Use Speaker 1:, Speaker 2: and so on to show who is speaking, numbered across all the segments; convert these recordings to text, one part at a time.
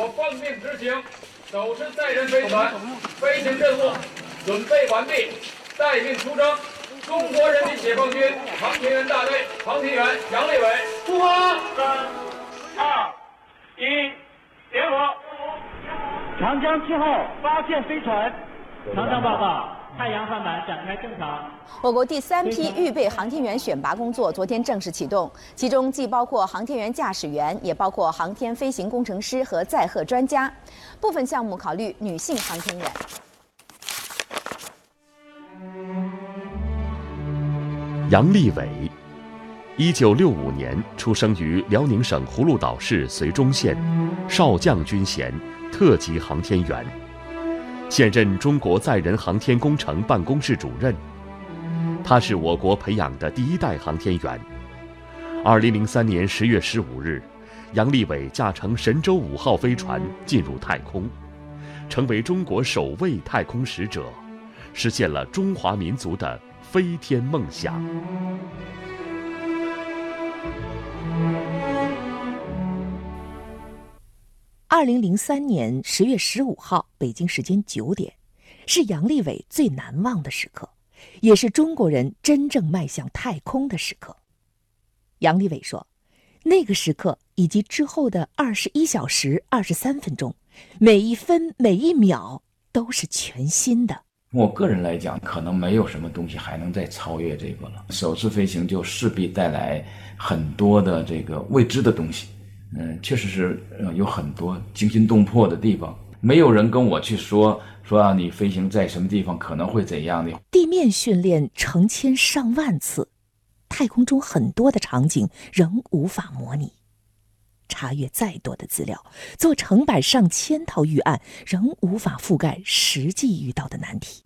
Speaker 1: 我奉命执行，首次载人飞船飞行任务准备完毕，待命出征。中国人民解放军航天员大队航天员杨利伟，出发！
Speaker 2: 三、二、一，点火！
Speaker 3: 长江七号发现飞船，长江报告。太阳帆板展开正常。
Speaker 4: 我国第三批预备航天员选拔工作昨天正式启动，其中既包括航天员驾驶员，也包括航天飞行工程师和载荷专家。部分项目考虑女性航天员。
Speaker 5: 杨利伟，一九六五年出生于辽宁省葫芦岛市绥中县，少将军衔，特级航天员。现任中国载人航天工程办公室主任，他是我国培养的第一代航天员。二零零三年十月十五日，杨利伟驾乘神舟五号飞船进入太空，成为中国首位太空使者，实现了中华民族的飞天梦想。
Speaker 6: 二零零三年十月十五号，北京时间九点，是杨利伟最难忘的时刻，也是中国人真正迈向太空的时刻。杨利伟说：“那个时刻以及之后的二十一小时二十三分钟，每一分每一秒都是全新的。
Speaker 7: 我个人来讲，可能没有什么东西还能再超越这个了。首次飞行就势必带来很多的这个未知的东西。”嗯，确实是，呃，有很多惊心动魄的地方。没有人跟我去说说啊，你飞行在什么地方可能会怎样的。
Speaker 6: 地面训练成千上万次，太空中很多的场景仍无法模拟。查阅再多的资料，做成百上千套预案，仍无法覆盖实际遇到的难题。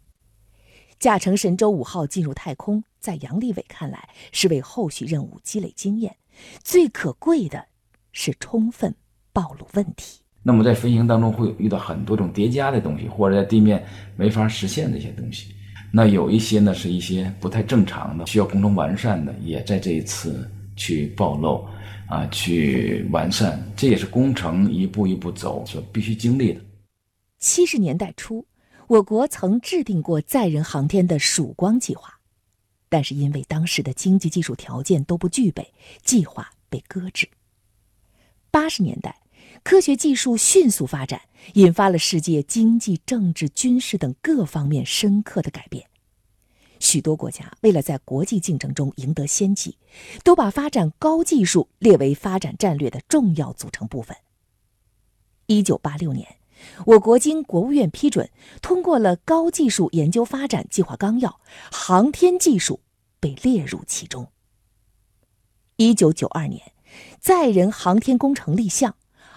Speaker 6: 驾乘神舟五号进入太空，在杨利伟看来，是为后续任务积累经验，最可贵的。是充分暴露问题。
Speaker 7: 那么在飞行当中会遇到很多种叠加的东西，或者在地面没法实现的一些东西。那有一些呢是一些不太正常的，需要工程完善的，也在这一次去暴露，啊，去完善。这也是工程一步一步走所必须经历的。
Speaker 6: 七十年代初，我国曾制定过载人航天的曙光计划，但是因为当时的经济技术条件都不具备，计划被搁置。八十年代，科学技术迅速发展，引发了世界经济、政治、军事等各方面深刻的改变。许多国家为了在国际竞争中赢得先机，都把发展高技术列为发展战略的重要组成部分。一九八六年，我国经国务院批准，通过了高技术研究发展计划纲要，航天技术被列入其中。一九九二年。载人航天工程立项，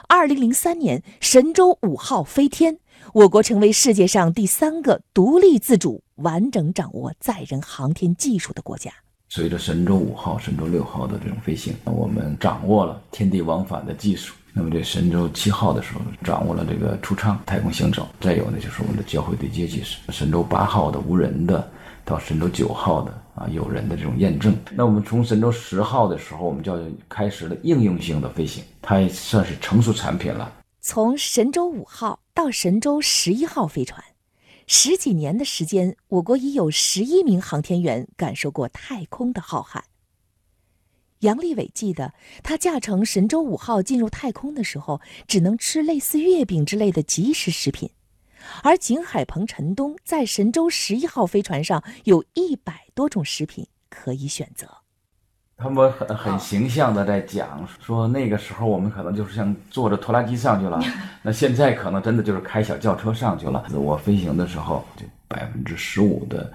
Speaker 6: 二零零三年神舟五号飞天，我国成为世界上第三个独立自主、完整掌握载人航天技术的国家。
Speaker 7: 随着神舟五号、神舟六号的这种飞行，我们掌握了天地往返的技术。那么这神舟七号的时候，掌握了这个出舱、太空行走。再有呢，就是我们的交会对接技术。神舟八号的无人的，到神舟九号的。啊，有人的这种验证。那我们从神舟十号的时候，我们就要开始了应用性的飞行，它也算是成熟产品了。
Speaker 6: 从神舟五号到神舟十一号飞船，十几年的时间，我国已有十一名航天员感受过太空的浩瀚。杨利伟记得，他驾乘神舟五号进入太空的时候，只能吃类似月饼之类的即食食品。而景海鹏、陈东在神舟十一号飞船上有一百多种食品可以选择。
Speaker 7: 他们很很形象的在讲说，那个时候我们可能就是像坐着拖拉机上去了，那现在可能真的就是开小轿车上去了。我飞行的时候就百分之十五的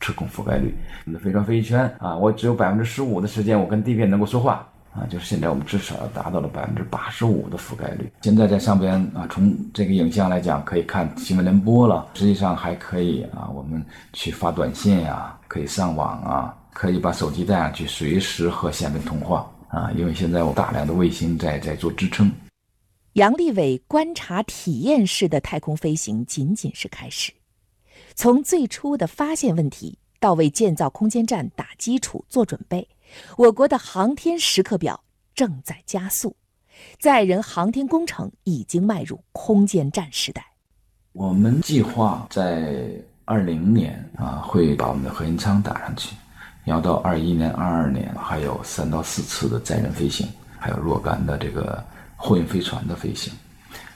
Speaker 7: 车控覆盖率，你的飞船飞一圈啊，我只有百分之十五的时间我跟地面能够说话。啊，就是现在我们至少达到了百分之八十五的覆盖率。现在在上边啊，从这个影像来讲，可以看新闻联播了。实际上还可以啊，我们去发短信呀，可以上网啊，可以把手机带上去，随时和下面通话啊。因为现在有大量的卫星在在做支撑。
Speaker 6: 杨利伟观察体验式的太空飞行仅仅是开始，从最初的发现问题到为建造空间站打基础做准备。我国的航天时刻表正在加速，载人航天工程已经迈入空间站时代。
Speaker 7: 我们计划在二零年啊，会把我们的核心舱打上去，然后到二一年、二二年还有三到四次的载人飞行，还有若干的这个货运飞船的飞行。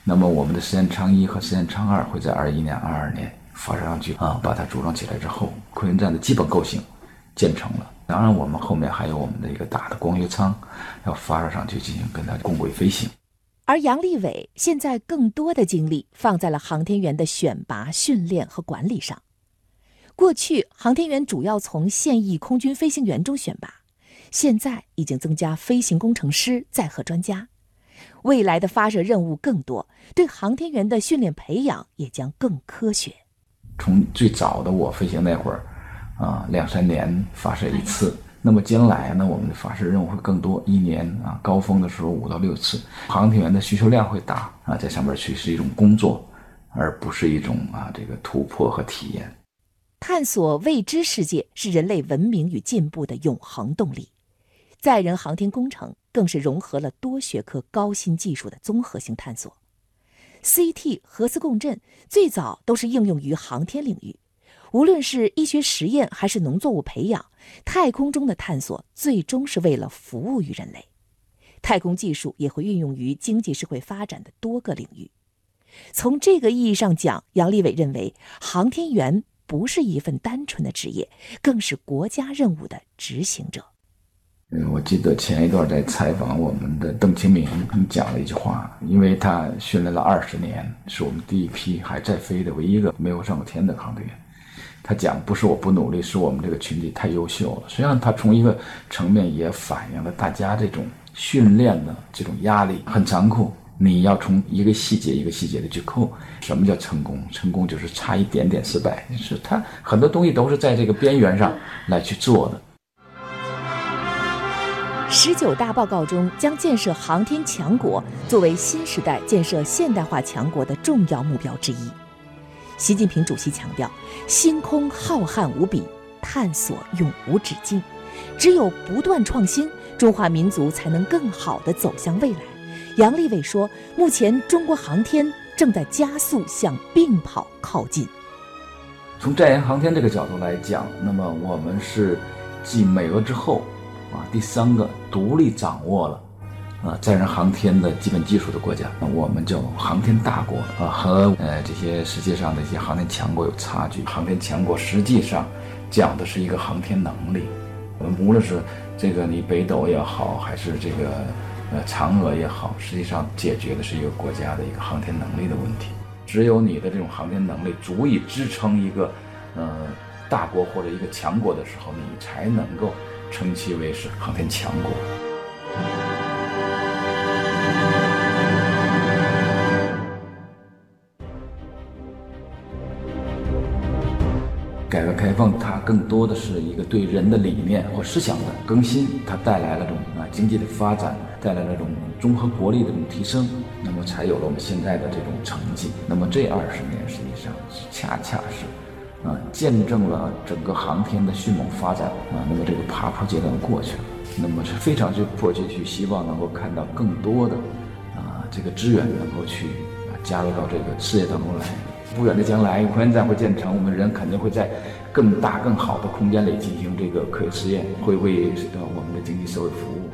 Speaker 7: 那么我们的实验舱一和实验舱二会在二一年、二二年发射上去啊，把它组装起来之后，空间站的基本构型建成了。当然，我们后面还有我们的一个大的光学舱要发射上去进行跟它共轨飞行。
Speaker 6: 而杨利伟现在更多的精力放在了航天员的选拔、训练和管理上。过去，航天员主要从现役空军飞行员中选拔，现在已经增加飞行工程师、载荷专家。未来的发射任务更多，对航天员的训练培养也将更科学。
Speaker 7: 从最早的我飞行那会儿，啊，两三年发射一次。那么将来呢，我们的发射任务会更多，一年啊，高峰的时候五到六次。航天员的需求量会大啊，在上面去是一种工作，而不是一种啊这个突破和体验。
Speaker 6: 探索未知世界是人类文明与进步的永恒动力。载人航天工程更是融合了多学科高新技术的综合性探索。CT 核磁共振最早都是应用于航天领域，无论是医学实验还是农作物培养，太空中的探索最终是为了服务于人类。太空技术也会运用于经济社会发展的多个领域。从这个意义上讲，杨利伟认为，航天员不是一份单纯的职业，更是国家任务的执行者。
Speaker 7: 嗯，我记得前一段在采访我们的邓清明，他讲了一句话，因为他训练了二十年，是我们第一批还在飞的唯一一个没有上过天的航天员。他讲不是我不努力，是我们这个群体太优秀了。实际上，他从一个层面也反映了大家这种训练的这种压力很残酷。你要从一个细节一个细节的去扣，什么叫成功？成功就是差一点点失败，是他很多东西都是在这个边缘上来去做的。
Speaker 6: 十九大报告中将建设航天强国作为新时代建设现代化强国的重要目标之一。习近平主席强调，星空浩瀚无比，探索永无止境，只有不断创新，中华民族才能更好地走向未来。杨利伟说，目前中国航天正在加速向并跑靠近。
Speaker 7: 从载人航天这个角度来讲，那么我们是继美俄之后。啊，第三个独立掌握了，啊，载人航天的基本技术的国家，我们叫航天大国啊，和呃这些世界上的一些航天强国有差距。航天强国实际上讲的是一个航天能力，我们无论是这个你北斗也好，还是这个呃嫦娥也好，实际上解决的是一个国家的一个航天能力的问题。只有你的这种航天能力足以支撑一个呃大国或者一个强国的时候，你才能够。称其为是航天强国。开放它更多的是一个对人的理念或思想的更新，它带来了这种啊经济的发展，带来了这种综合国力的这种提升，那么才有了我们现在的这种成绩。那么这二十年实际上是恰恰是。啊，见证了整个航天的迅猛发展啊，那么这个爬坡阶段过去了，那么是非常去迫切去希望能够看到更多的啊这个资源能够去啊加入到这个事业当中来。不远的将来，空间站会建成，我们人肯定会在更大更好的空间里进行这个科学实验，会为呃我们的经济社会服务。